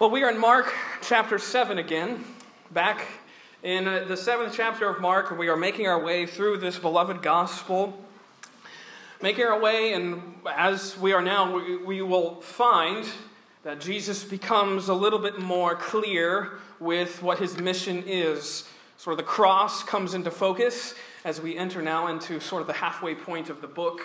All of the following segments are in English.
Well, we are in Mark chapter 7 again, back in uh, the seventh chapter of Mark. We are making our way through this beloved gospel. Making our way, and as we are now, we, we will find that Jesus becomes a little bit more clear with what his mission is. Sort of the cross comes into focus as we enter now into sort of the halfway point of the book.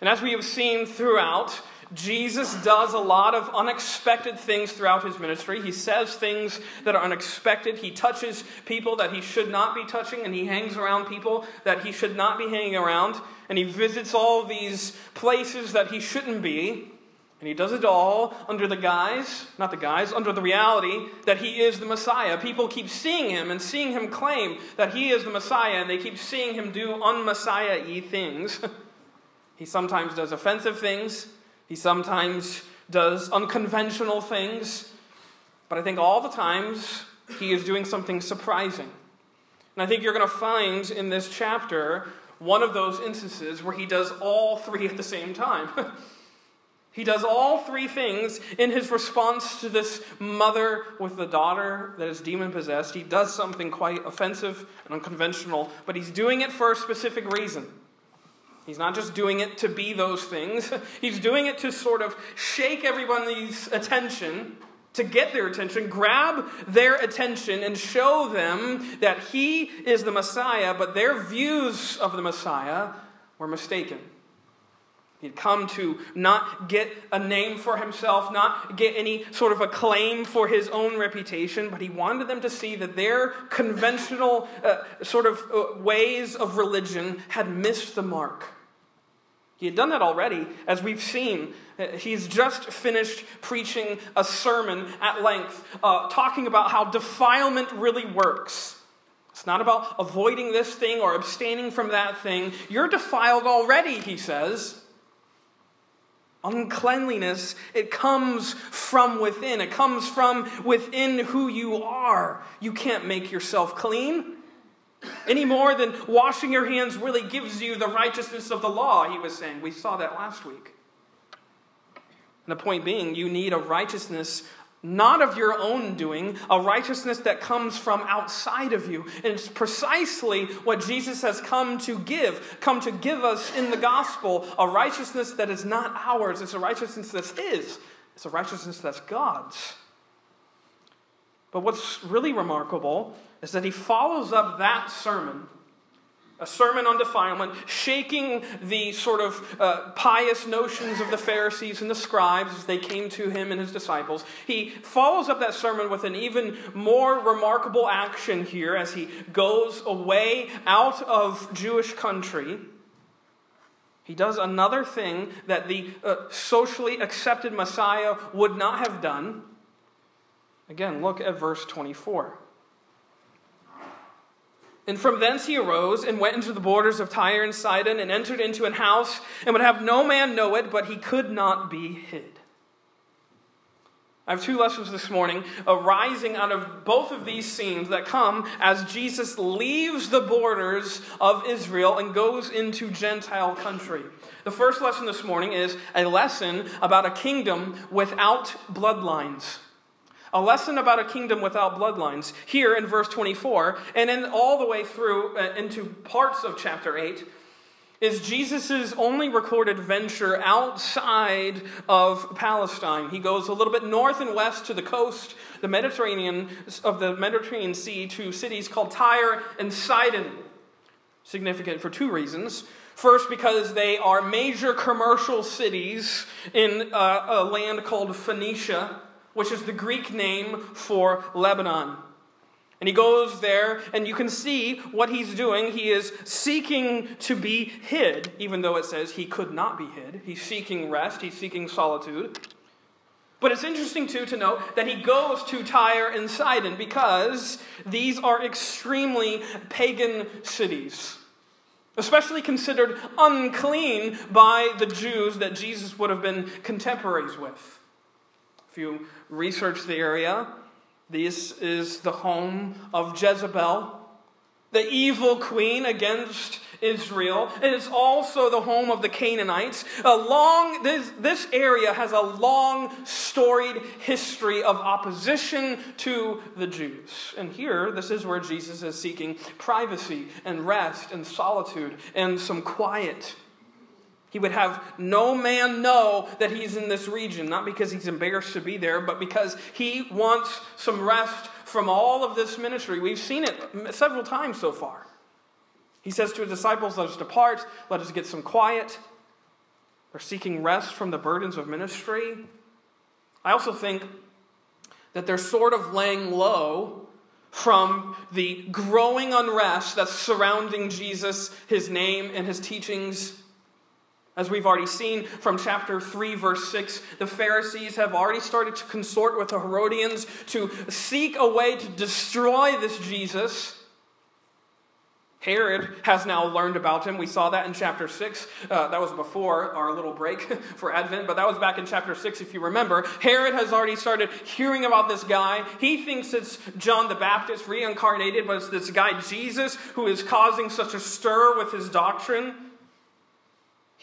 And as we have seen throughout, Jesus does a lot of unexpected things throughout his ministry. He says things that are unexpected. He touches people that he should not be touching, and he hangs around people that he should not be hanging around. And he visits all these places that he shouldn't be. And he does it all under the guise, not the guise, under the reality that he is the Messiah. People keep seeing him and seeing him claim that he is the Messiah, and they keep seeing him do un-Messiah y things. he sometimes does offensive things. He sometimes does unconventional things, but I think all the times he is doing something surprising. And I think you're going to find in this chapter one of those instances where he does all three at the same time. he does all three things in his response to this mother with the daughter that is demon possessed. He does something quite offensive and unconventional, but he's doing it for a specific reason. He's not just doing it to be those things, he's doing it to sort of shake everybody's attention, to get their attention, grab their attention, and show them that he is the Messiah, but their views of the Messiah were mistaken. He'd come to not get a name for himself, not get any sort of acclaim for his own reputation, but he wanted them to see that their conventional uh, sort of uh, ways of religion had missed the mark. He had done that already, as we've seen. Uh, he's just finished preaching a sermon at length, uh, talking about how defilement really works. It's not about avoiding this thing or abstaining from that thing. You're defiled already, he says. Uncleanliness, it comes from within. It comes from within who you are. You can't make yourself clean. Any more than washing your hands really gives you the righteousness of the law, he was saying. We saw that last week. And the point being, you need a righteousness not of your own doing, a righteousness that comes from outside of you. And it's precisely what Jesus has come to give, come to give us in the gospel a righteousness that is not ours, it's a righteousness that's His, it's a righteousness that's God's. But what's really remarkable is that he follows up that sermon, a sermon on defilement, shaking the sort of uh, pious notions of the Pharisees and the scribes as they came to him and his disciples. He follows up that sermon with an even more remarkable action here as he goes away out of Jewish country. He does another thing that the uh, socially accepted Messiah would not have done. Again, look at verse 24. And from thence he arose and went into the borders of Tyre and Sidon and entered into an house and would have no man know it, but he could not be hid. I have two lessons this morning arising out of both of these scenes that come as Jesus leaves the borders of Israel and goes into Gentile country. The first lesson this morning is a lesson about a kingdom without bloodlines a lesson about a kingdom without bloodlines here in verse 24, and then all the way through uh, into parts of chapter 8 is Jesus' only recorded venture outside of Palestine. He goes a little bit north and west to the coast, the Mediterranean of the Mediterranean Sea, to cities called Tyre and Sidon. Significant for two reasons. First, because they are major commercial cities in uh, a land called Phoenicia which is the Greek name for Lebanon. And he goes there, and you can see what he's doing. He is seeking to be hid, even though it says he could not be hid. He's seeking rest, he's seeking solitude. But it's interesting, too, to note that he goes to Tyre and Sidon because these are extremely pagan cities, especially considered unclean by the Jews that Jesus would have been contemporaries with. If you research the area, this is the home of Jezebel, the evil queen against Israel. and It is also the home of the Canaanites. A long, this, this area has a long, storied history of opposition to the Jews. And here, this is where Jesus is seeking privacy and rest and solitude and some quiet. He would have no man know that he's in this region, not because he's embarrassed to be there, but because he wants some rest from all of this ministry. We've seen it several times so far. He says to his disciples, Let us depart, let us get some quiet. They're seeking rest from the burdens of ministry. I also think that they're sort of laying low from the growing unrest that's surrounding Jesus, his name, and his teachings. As we've already seen from chapter 3, verse 6, the Pharisees have already started to consort with the Herodians to seek a way to destroy this Jesus. Herod has now learned about him. We saw that in chapter 6. Uh, that was before our little break for Advent, but that was back in chapter 6, if you remember. Herod has already started hearing about this guy. He thinks it's John the Baptist reincarnated, but it's this guy Jesus who is causing such a stir with his doctrine.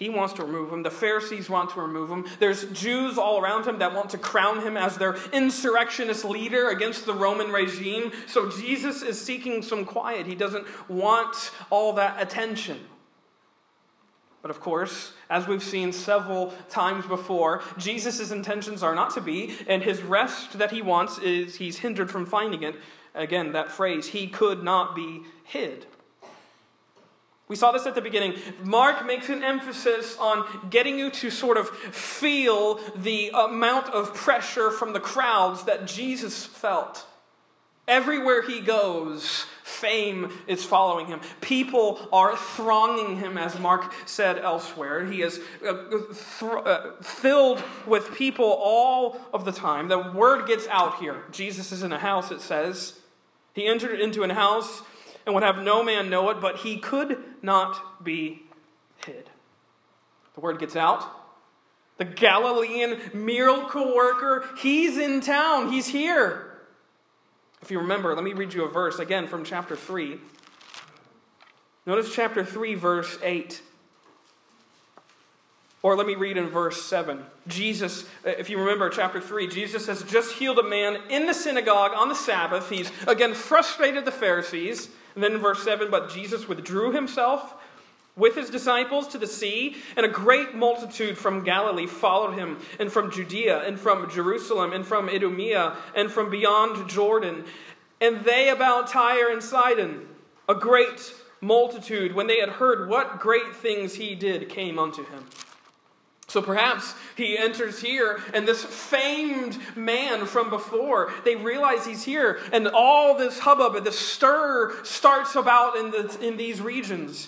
He wants to remove him. The Pharisees want to remove him. There's Jews all around him that want to crown him as their insurrectionist leader against the Roman regime. So Jesus is seeking some quiet. He doesn't want all that attention. But of course, as we've seen several times before, Jesus' intentions are not to be, and his rest that he wants is he's hindered from finding it. Again, that phrase, he could not be hid. We saw this at the beginning. Mark makes an emphasis on getting you to sort of feel the amount of pressure from the crowds that Jesus felt. Everywhere he goes, fame is following him. People are thronging him, as Mark said elsewhere. He is uh, th- uh, filled with people all of the time. The word gets out here. Jesus is in a house, it says. He entered into a house and would have no man know it, but he could not be hid. The word gets out. The Galilean miracle worker, he's in town, he's here. If you remember, let me read you a verse again from chapter 3. Notice chapter 3, verse 8. Or let me read in verse 7. Jesus, uh, if you remember chapter 3, Jesus has just healed a man in the synagogue on the Sabbath. He's again frustrated the Pharisees. And then in verse 7, but Jesus withdrew himself with his disciples to the sea, and a great multitude from Galilee followed him, and from Judea, and from Jerusalem, and from Idumea, and from beyond Jordan. And they about Tyre and Sidon, a great multitude, when they had heard what great things he did, came unto him. So perhaps he enters here, and this famed man from before, they realize he's here, and all this hubbub and this stir starts about in, the, in these regions.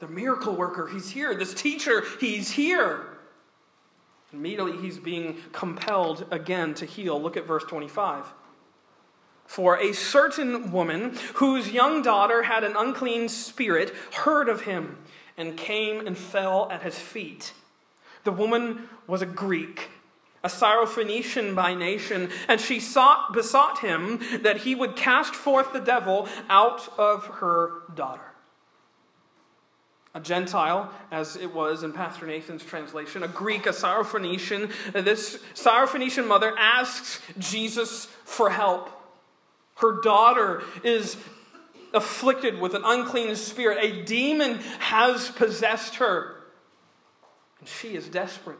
The miracle worker, he's here. This teacher, he's here. Immediately, he's being compelled again to heal. Look at verse 25. For a certain woman whose young daughter had an unclean spirit heard of him and came and fell at his feet. The woman was a Greek, a Syrophoenician by nation, and she sought, besought him that he would cast forth the devil out of her daughter. A Gentile, as it was in Pastor Nathan's translation, a Greek, a Syrophoenician. This Syrophoenician mother asks Jesus for help. Her daughter is afflicted with an unclean spirit. A demon has possessed her. And she is desperate.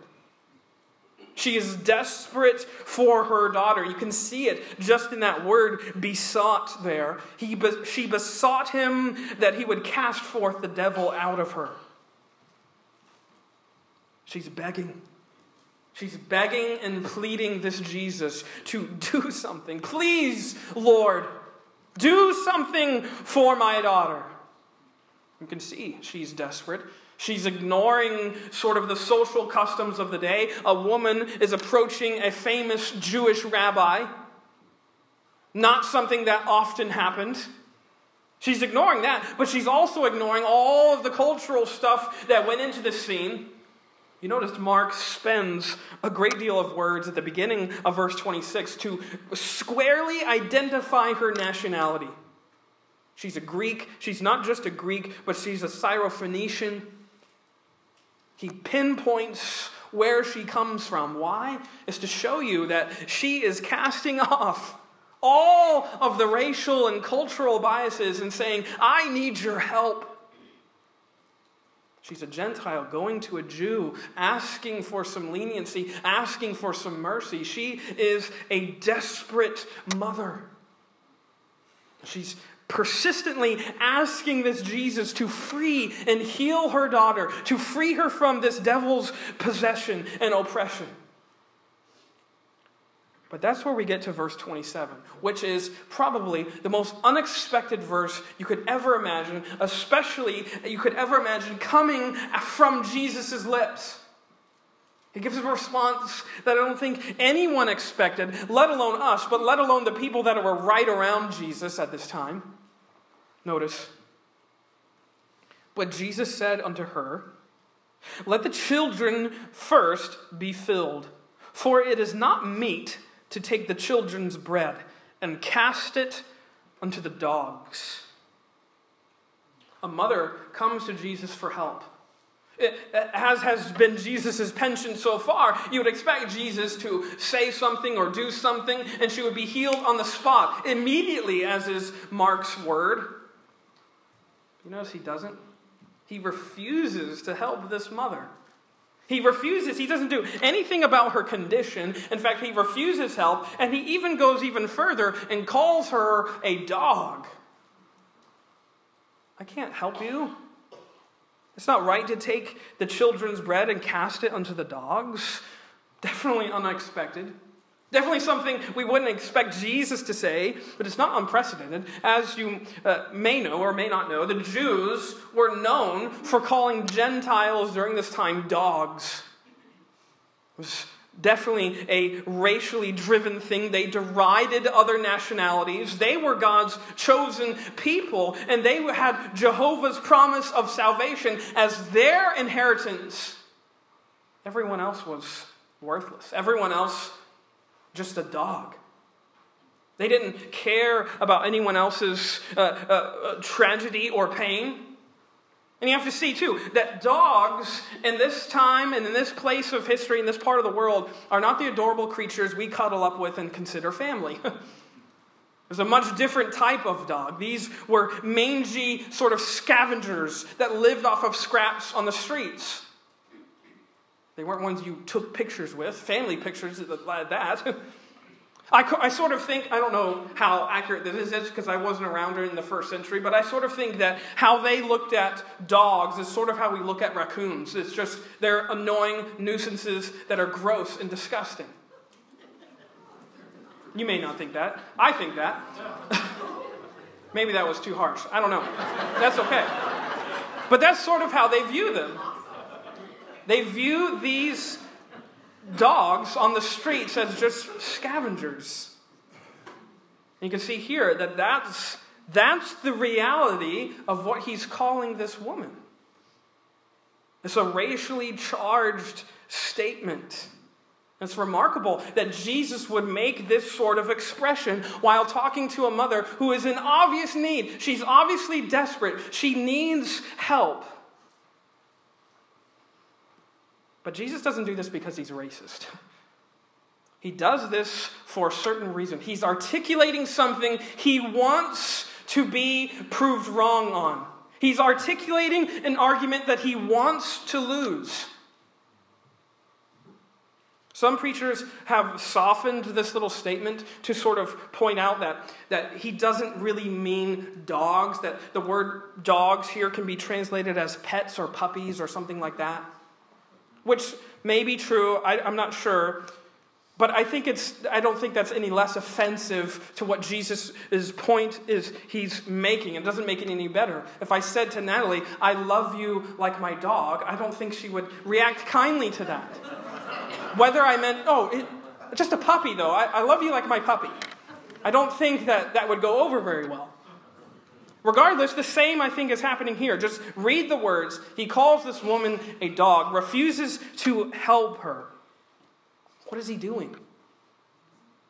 She is desperate for her daughter. You can see it just in that word besought there. He, she besought him that he would cast forth the devil out of her. She's begging. She's begging and pleading this Jesus to do something. Please, Lord, do something for my daughter. You can see she's desperate. She's ignoring sort of the social customs of the day. A woman is approaching a famous Jewish rabbi, not something that often happened. She's ignoring that, but she's also ignoring all of the cultural stuff that went into this scene. You notice Mark spends a great deal of words at the beginning of verse 26 to squarely identify her nationality. She's a Greek. She's not just a Greek, but she's a Syrophoenician. He pinpoints where she comes from. Why? Is to show you that she is casting off all of the racial and cultural biases and saying, I need your help. She's a Gentile going to a Jew, asking for some leniency, asking for some mercy. She is a desperate mother. She's persistently asking this Jesus to free and heal her daughter, to free her from this devil's possession and oppression. But that's where we get to verse 27, which is probably the most unexpected verse you could ever imagine, especially you could ever imagine coming from Jesus' lips. He gives a response that I don't think anyone expected, let alone us, but let alone the people that were right around Jesus at this time. Notice. But Jesus said unto her, Let the children first be filled, for it is not meet to take the children's bread and cast it unto the dogs. A mother comes to Jesus for help. It, as has been Jesus' penchant so far, you would expect Jesus to say something or do something, and she would be healed on the spot, immediately, as is Mark's word. You notice he doesn't? He refuses to help this mother. He refuses, he doesn't do anything about her condition. In fact, he refuses help, and he even goes even further and calls her a dog. I can't help you. It's not right to take the children's bread and cast it unto the dogs. Definitely unexpected. Definitely something we wouldn't expect Jesus to say, but it's not unprecedented. As you uh, may know or may not know, the Jews were known for calling Gentiles during this time dogs. It was definitely a racially driven thing. They derided other nationalities. They were God's chosen people, and they had Jehovah's promise of salvation as their inheritance. Everyone else was worthless. Everyone else just a dog. They didn't care about anyone else's uh, uh, uh, tragedy or pain. And you have to see, too, that dogs in this time and in this place of history, in this part of the world, are not the adorable creatures we cuddle up with and consider family. There's a much different type of dog. These were mangy sort of scavengers that lived off of scraps on the streets. They weren't ones you took pictures with, family pictures like that. I, I sort of think, I don't know how accurate this is because I wasn't around during the first century, but I sort of think that how they looked at dogs is sort of how we look at raccoons. It's just they're annoying nuisances that are gross and disgusting. You may not think that. I think that. Maybe that was too harsh. I don't know. That's okay. But that's sort of how they view them. They view these dogs on the streets as just scavengers. And you can see here that that's, that's the reality of what he's calling this woman. It's a racially charged statement. It's remarkable that Jesus would make this sort of expression while talking to a mother who is in obvious need. She's obviously desperate. She needs help. But Jesus doesn't do this because he's racist. He does this for a certain reason. He's articulating something he wants to be proved wrong on. He's articulating an argument that he wants to lose. Some preachers have softened this little statement to sort of point out that, that he doesn't really mean dogs, that the word dogs here can be translated as pets or puppies or something like that which may be true, I, am not sure. But I think it's I don't think that's any less offensive to what Jesus' point is he's making. It doesn't make it any better. If I said to Natalie, I love you like my dog, I don't think she would react kindly to that. Whether I meant, oh, it, just a puppy though, I, I love you like my puppy. I don't think that that would go over very well. Regardless, the same I think is happening here. Just read the words. He calls this woman a dog, refuses to help her. What is he doing?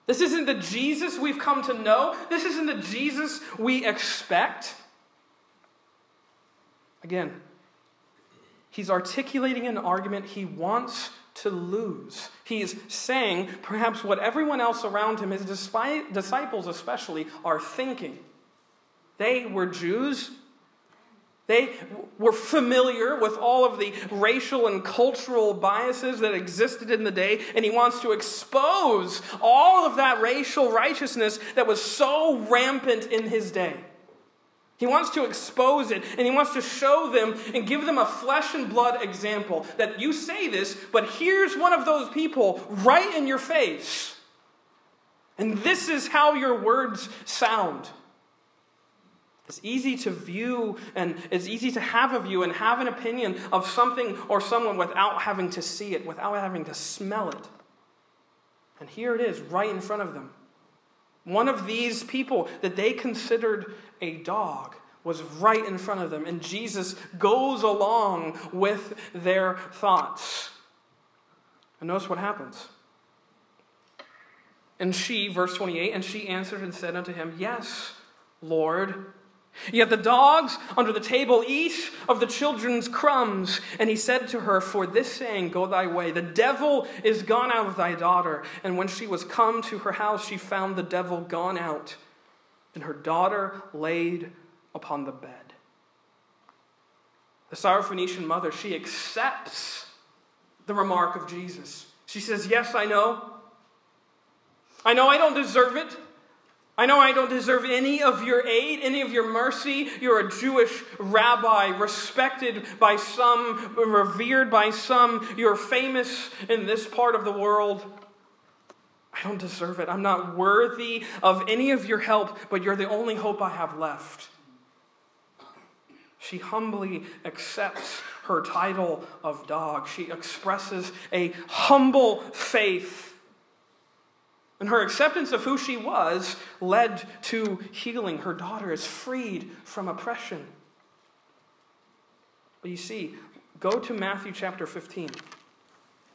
This isn't the Jesus we've come to know. This isn't the Jesus we expect. Again, he's articulating an argument he wants to lose. He's saying perhaps what everyone else around him, his disciples especially, are thinking. They were Jews. They were familiar with all of the racial and cultural biases that existed in the day, and he wants to expose all of that racial righteousness that was so rampant in his day. He wants to expose it and he wants to show them and give them a flesh and blood example that you say this, but here's one of those people right in your face. And this is how your words sound. It's easy to view and it's easy to have a view and have an opinion of something or someone without having to see it, without having to smell it. And here it is, right in front of them. One of these people that they considered a dog was right in front of them, and Jesus goes along with their thoughts. And notice what happens. And she, verse 28, and she answered and said unto him, Yes, Lord. Yet the dogs under the table eat of the children's crumbs. And he said to her, For this saying, go thy way. The devil is gone out of thy daughter. And when she was come to her house, she found the devil gone out, and her daughter laid upon the bed. The Syrophoenician mother, she accepts the remark of Jesus. She says, Yes, I know. I know I don't deserve it. I know I don't deserve any of your aid, any of your mercy. You're a Jewish rabbi, respected by some, revered by some. You're famous in this part of the world. I don't deserve it. I'm not worthy of any of your help, but you're the only hope I have left. She humbly accepts her title of dog. She expresses a humble faith and her acceptance of who she was led to healing. Her daughter is freed from oppression. But you see, go to Matthew chapter 15.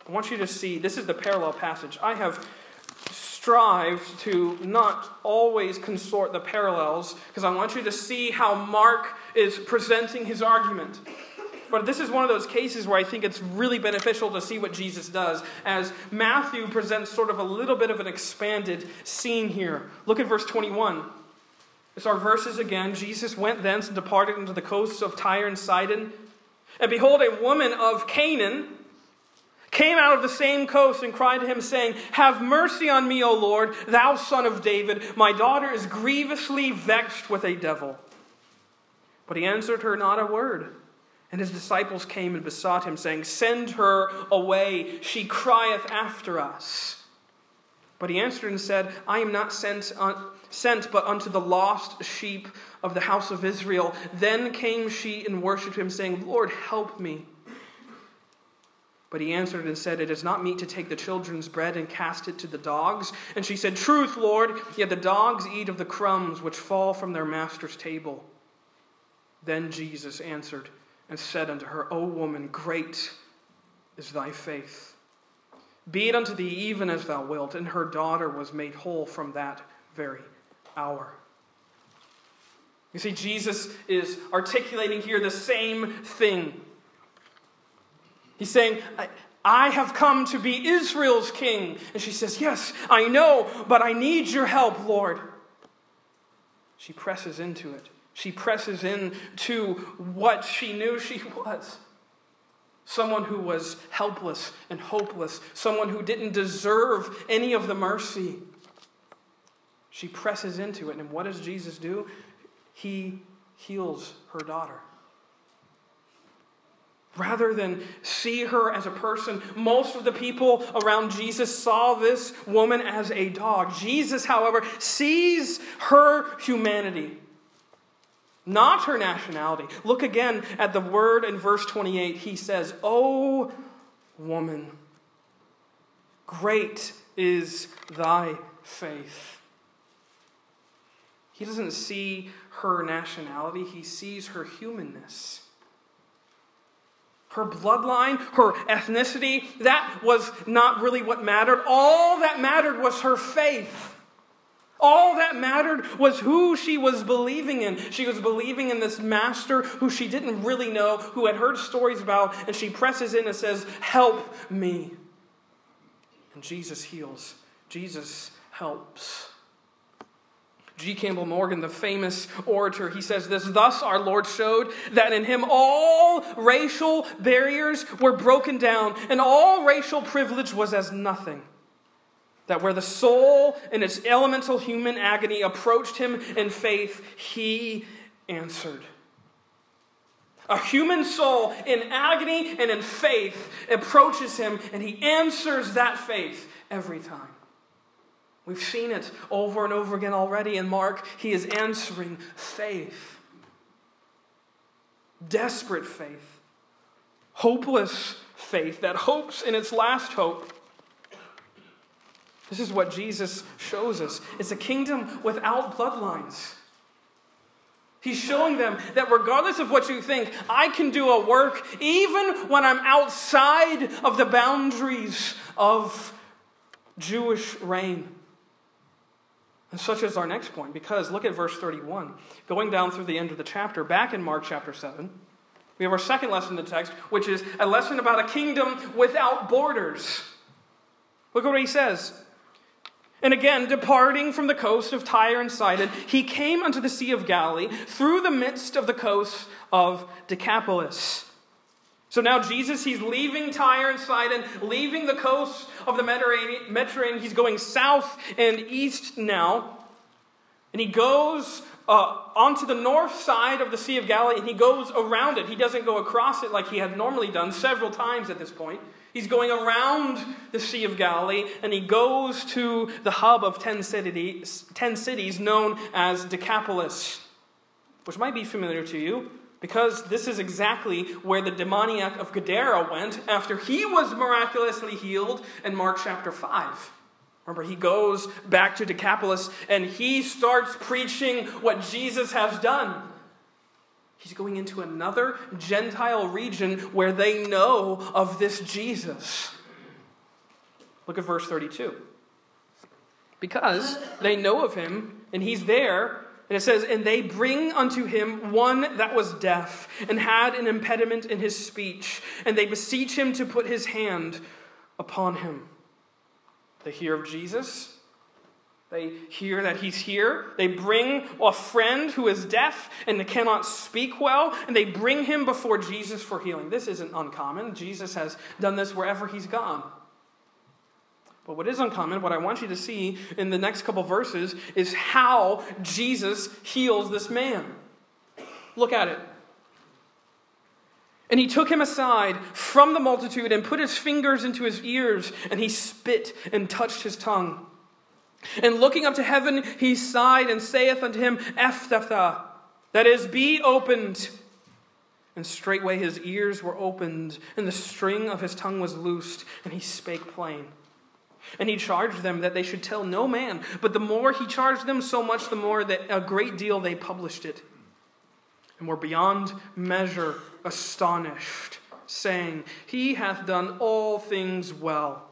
I want you to see, this is the parallel passage. I have strived to not always consort the parallels because I want you to see how Mark is presenting his argument. But this is one of those cases where I think it's really beneficial to see what Jesus does, as Matthew presents sort of a little bit of an expanded scene here. Look at verse 21. It's our verses again. Jesus went thence and departed into the coasts of Tyre and Sidon. And behold, a woman of Canaan came out of the same coast and cried to him, saying, Have mercy on me, O Lord, thou son of David. My daughter is grievously vexed with a devil. But he answered her not a word. And his disciples came and besought him, saying, Send her away, she crieth after us. But he answered and said, I am not sent, sent but unto the lost sheep of the house of Israel. Then came she and worshipped him, saying, Lord, help me. But he answered and said, It is not meet to take the children's bread and cast it to the dogs. And she said, Truth, Lord, yet the dogs eat of the crumbs which fall from their master's table. Then Jesus answered, and said unto her, O woman, great is thy faith. Be it unto thee even as thou wilt. And her daughter was made whole from that very hour. You see, Jesus is articulating here the same thing. He's saying, I have come to be Israel's king. And she says, Yes, I know, but I need your help, Lord. She presses into it. She presses in to what she knew she was someone who was helpless and hopeless, someone who didn't deserve any of the mercy. She presses into it. And what does Jesus do? He heals her daughter. Rather than see her as a person, most of the people around Jesus saw this woman as a dog. Jesus, however, sees her humanity not her nationality. Look again at the word in verse 28. He says, O woman, great is thy faith. He doesn't see her nationality, he sees her humanness. her bloodline, her ethnicity, that was not really what mattered. All that mattered was her faith. All that mattered was who she was believing in. She was believing in this master who she didn't really know, who had heard stories about, and she presses in and says, Help me. And Jesus heals. Jesus helps. G. Campbell Morgan, the famous orator, he says this Thus our Lord showed that in him all racial barriers were broken down, and all racial privilege was as nothing. That where the soul in its elemental human agony approached him in faith, he answered. A human soul in agony and in faith approaches him, and he answers that faith every time. We've seen it over and over again already in Mark. He is answering faith. Desperate faith. Hopeless faith that hopes in its last hope. This is what Jesus shows us. It's a kingdom without bloodlines. He's showing them that regardless of what you think, I can do a work even when I'm outside of the boundaries of Jewish reign. And such is our next point, because look at verse 31. Going down through the end of the chapter, back in Mark chapter 7, we have our second lesson in the text, which is a lesson about a kingdom without borders. Look at what he says. And again, departing from the coast of Tyre and Sidon, he came unto the Sea of Galilee through the midst of the coast of Decapolis. So now Jesus, he's leaving Tyre and Sidon, leaving the coast of the Mediterranean. He's going south and east now. And he goes uh, onto the north side of the Sea of Galilee and he goes around it. He doesn't go across it like he had normally done several times at this point. He's going around the Sea of Galilee and he goes to the hub of 10 cities, 10 cities known as Decapolis, which might be familiar to you because this is exactly where the demoniac of Gadara went after he was miraculously healed in Mark chapter 5. Remember, he goes back to Decapolis and he starts preaching what Jesus has done. He's going into another Gentile region where they know of this Jesus. Look at verse 32. Because they know of him and he's there, and it says, And they bring unto him one that was deaf and had an impediment in his speech, and they beseech him to put his hand upon him. They hear of Jesus. They hear that he's here. They bring a friend who is deaf and cannot speak well, and they bring him before Jesus for healing. This isn't uncommon. Jesus has done this wherever he's gone. But what is uncommon, what I want you to see in the next couple verses, is how Jesus heals this man. Look at it. And he took him aside from the multitude and put his fingers into his ears, and he spit and touched his tongue. And looking up to heaven, he sighed and saith unto him, Ephphatha, that is, be opened. And straightway his ears were opened, and the string of his tongue was loosed, and he spake plain. And he charged them that they should tell no man. But the more he charged them, so much the more that a great deal they published it. And were beyond measure astonished, saying, He hath done all things well.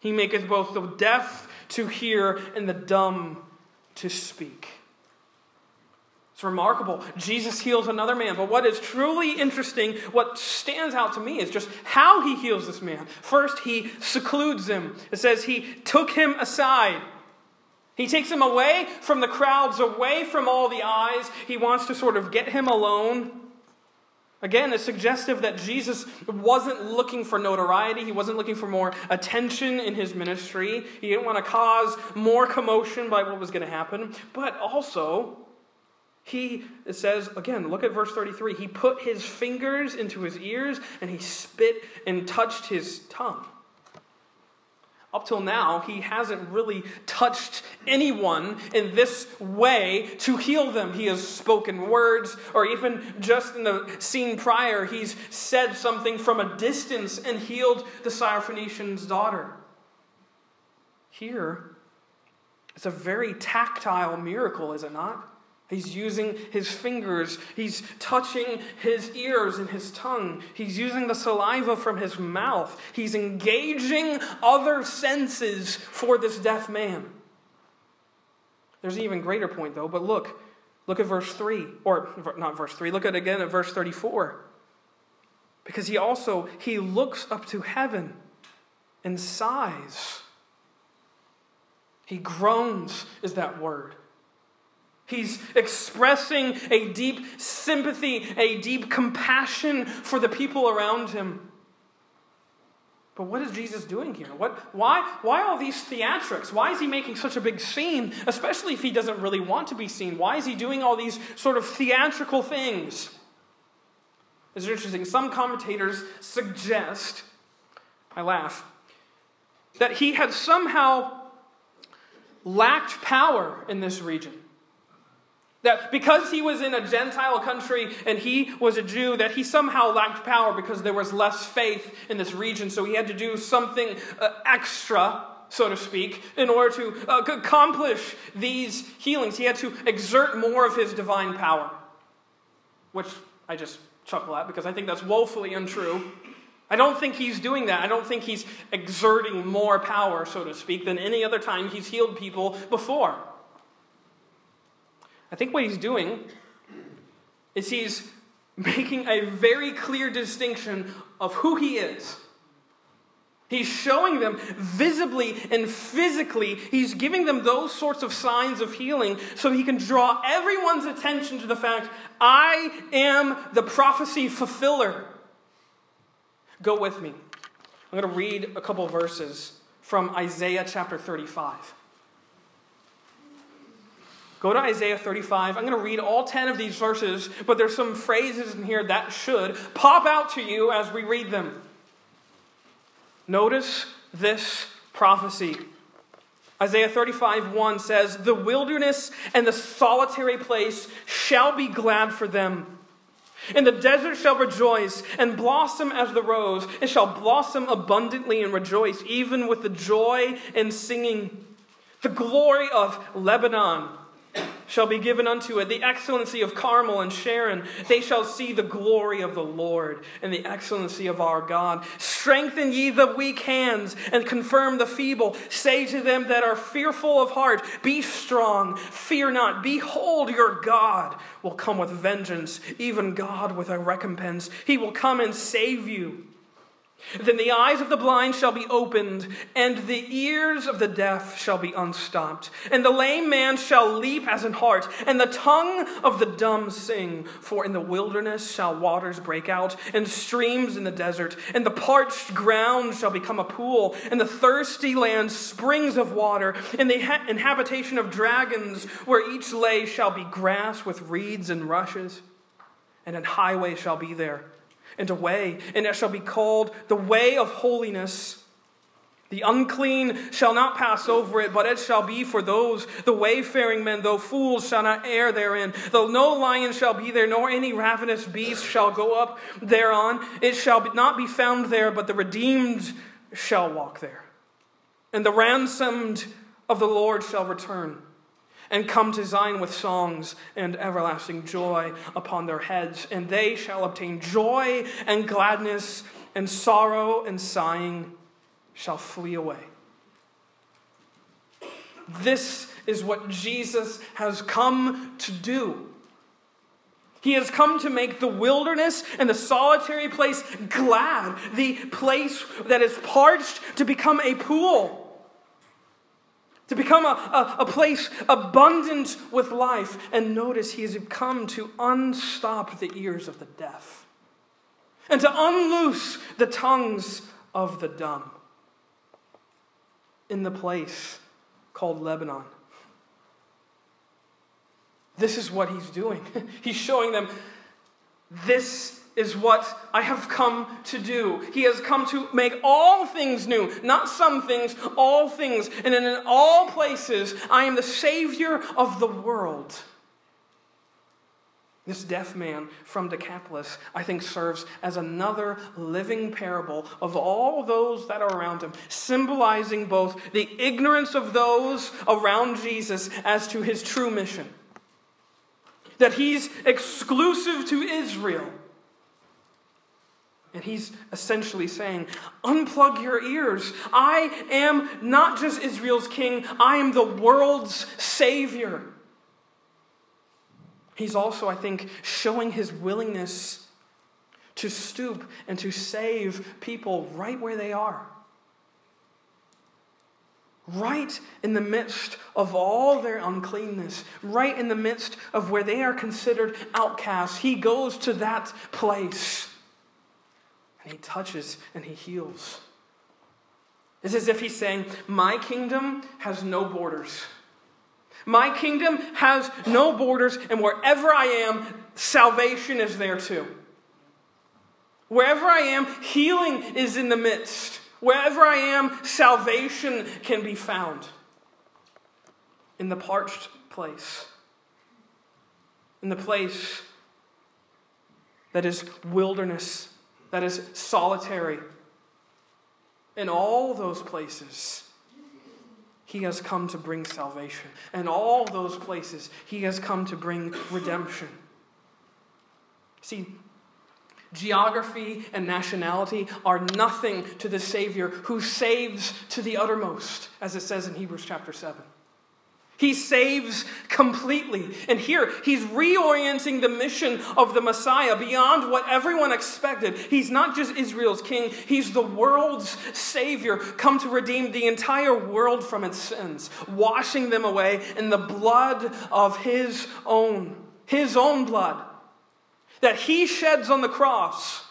He maketh both the deaf to hear and the dumb to speak. It's remarkable. Jesus heals another man. But what is truly interesting, what stands out to me, is just how he heals this man. First, he secludes him. It says he took him aside. He takes him away from the crowds, away from all the eyes. He wants to sort of get him alone. Again, it's suggestive that Jesus wasn't looking for notoriety. He wasn't looking for more attention in his ministry. He didn't want to cause more commotion by what was going to happen. But also, he, says, again, look at verse 33. He put his fingers into his ears and he spit and touched his tongue. Up till now, he hasn't really touched anyone in this way to heal them. He has spoken words, or even just in the scene prior, he's said something from a distance and healed the Syrophoenician's daughter. Here, it's a very tactile miracle, is it not? He's using his fingers. He's touching his ears and his tongue. He's using the saliva from his mouth. He's engaging other senses for this deaf man. There's an even greater point, though, but look. Look at verse 3, or not verse 3, look at again at verse 34. Because he also he looks up to heaven and sighs. He groans is that word. He's expressing a deep sympathy, a deep compassion for the people around him. But what is Jesus doing here? What, why, why all these theatrics? Why is he making such a big scene, especially if he doesn't really want to be seen? Why is he doing all these sort of theatrical things? It's interesting. Some commentators suggest, I laugh, that he had somehow lacked power in this region. That because he was in a Gentile country and he was a Jew, that he somehow lacked power because there was less faith in this region. So he had to do something uh, extra, so to speak, in order to uh, accomplish these healings. He had to exert more of his divine power, which I just chuckle at because I think that's woefully untrue. I don't think he's doing that. I don't think he's exerting more power, so to speak, than any other time he's healed people before. I think what he's doing is he's making a very clear distinction of who he is. He's showing them visibly and physically, he's giving them those sorts of signs of healing so he can draw everyone's attention to the fact I am the prophecy fulfiller. Go with me. I'm going to read a couple verses from Isaiah chapter 35. Go to Isaiah 35. I'm going to read all 10 of these verses, but there's some phrases in here that should pop out to you as we read them. Notice this prophecy. Isaiah 35 1 says, The wilderness and the solitary place shall be glad for them. And the desert shall rejoice and blossom as the rose. It shall blossom abundantly and rejoice, even with the joy and singing. The glory of Lebanon shall be given unto it, the excellency of Carmel and Sharon. They shall see the glory of the Lord and the excellency of our God. Strengthen ye the weak hands and confirm the feeble. Say to them that are fearful of heart, Be strong, fear not. Behold, your God will come with vengeance, even God with a recompense. He will come and save you. Then the eyes of the blind shall be opened, and the ears of the deaf shall be unstopped. And the lame man shall leap as an hart, and the tongue of the dumb sing. For in the wilderness shall waters break out, and streams in the desert. And the parched ground shall become a pool, and the thirsty land springs of water. And the ha- inhabitation of dragons, where each lay shall be grass with reeds and rushes. And an highway shall be there and a way, and it shall be called the way of holiness. The unclean shall not pass over it, but it shall be for those, the wayfaring men, though fools shall not err therein. Though no lion shall be there, nor any ravenous beast shall go up thereon, it shall not be found there, but the redeemed shall walk there. And the ransomed of the Lord shall return and come to Zion with songs and everlasting joy upon their heads, and they shall obtain joy and gladness, and sorrow and sighing shall flee away. This is what Jesus has come to do. He has come to make the wilderness and the solitary place glad, the place that is parched to become a pool to become a, a, a, place abundant with life. And notice he has come to unstop the ears of the deaf and to unloose the tongues of the dumb in the place called Lebanon. This is what he's doing. he's showing them this is what I have come to do. He has come to make all things new, not some things, all things. And in all places, I am the Savior of the world. This deaf man from Decapolis, I think, serves as another living parable of all those that are around him, symbolizing both the ignorance of those around Jesus as to his true mission that he's exclusive to Israel. And he's essentially saying, Unplug your ears. I am not just Israel's king, I am the world's savior. He's also, I think, showing his willingness to stoop and to save people right where they are. Right in the midst of all their uncleanness, right in the midst of where they are considered outcasts, he goes to that place and he touches and he heals. It's as if he's saying, My kingdom has no borders. My kingdom has no borders, and wherever I am, salvation is there too. Wherever I am, healing is in the midst. Wherever I am, salvation can be found. In the parched place, in the place that is wilderness, that is solitary. In all those places, he has come to bring salvation. In all those places, he has come to bring redemption. See, geography and nationality are nothing to the Savior who saves to the uttermost, as it says in Hebrews chapter 7. He saves completely. And here, he's reorienting the mission of the Messiah beyond what everyone expected. He's not just Israel's king, he's the world's savior, come to redeem the entire world from its sins, washing them away in the blood of his own, his own blood that he sheds on the cross.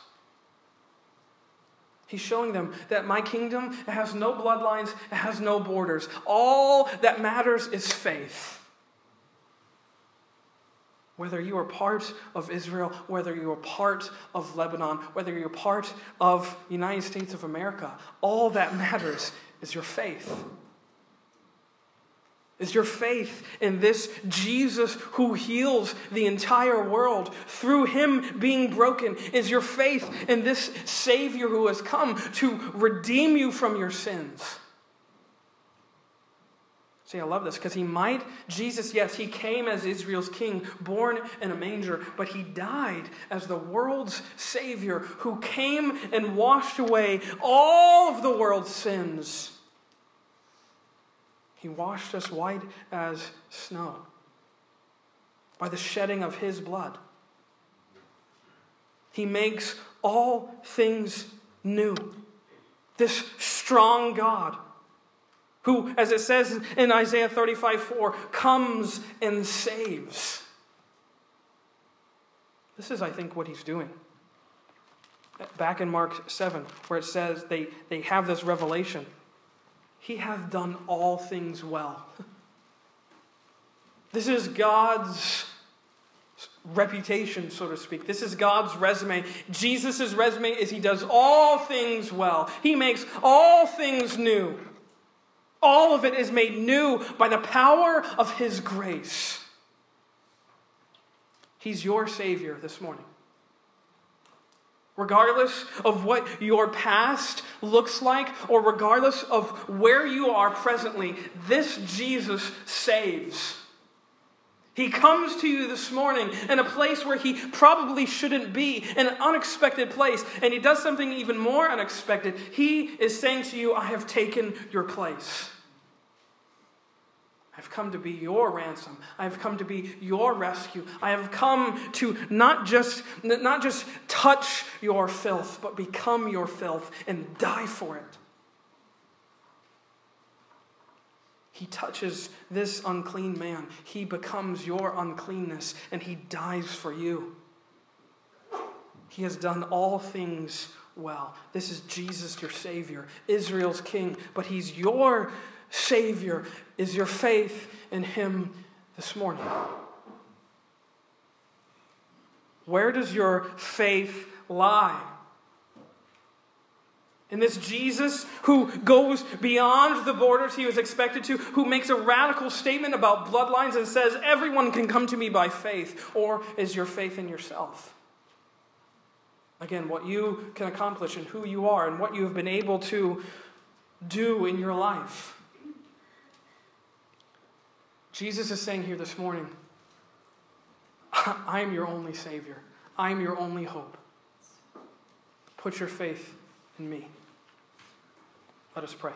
He's showing them that my kingdom has no bloodlines, it has no borders. All that matters is faith. Whether you are part of Israel, whether you are part of Lebanon, whether you're part of United States of America, all that matters is your faith. Is your faith in this Jesus who heals the entire world through him being broken? Is your faith in this Savior who has come to redeem you from your sins? See, I love this because he might, Jesus, yes, he came as Israel's king, born in a manger, but he died as the world's Savior who came and washed away all of the world's sins he washed us white as snow by the shedding of His blood. He makes all things new. This strong God, who, as it says in Isaiah 35 4, comes and saves. This is, I think, what he's doing. Back in Mark 7, where it says they, they have this revelation. He hath done all things well. This is God's reputation, so to speak. This is God's resume. Jesus' resume is He does all things well, He makes all things new. All of it is made new by the power of His grace. He's your Savior this morning. Regardless of what your past looks like, or regardless of where you are presently, this Jesus saves. He comes to you this morning in a place where he probably shouldn't be, in an unexpected place, and he does something even more unexpected. He is saying to you, I have taken your place. I've come to be your ransom. I've come to be your rescue. I have come to not just, not just touch your filth, but become your filth and die for it. He touches this unclean man. He becomes your uncleanness and he dies for you. He has done all things well. This is Jesus, your Savior, Israel's King, but he's your Savior is your faith in Him this morning? Where does your faith lie? In this Jesus who goes beyond the borders he was expected to, who makes a radical statement about bloodlines and says, Everyone can come to me by faith, or is your faith in yourself? Again, what you can accomplish and who you are and what you have been able to do in your life. Jesus is saying here this morning, I am your only Savior. I am your only hope. Put your faith in me. Let us pray.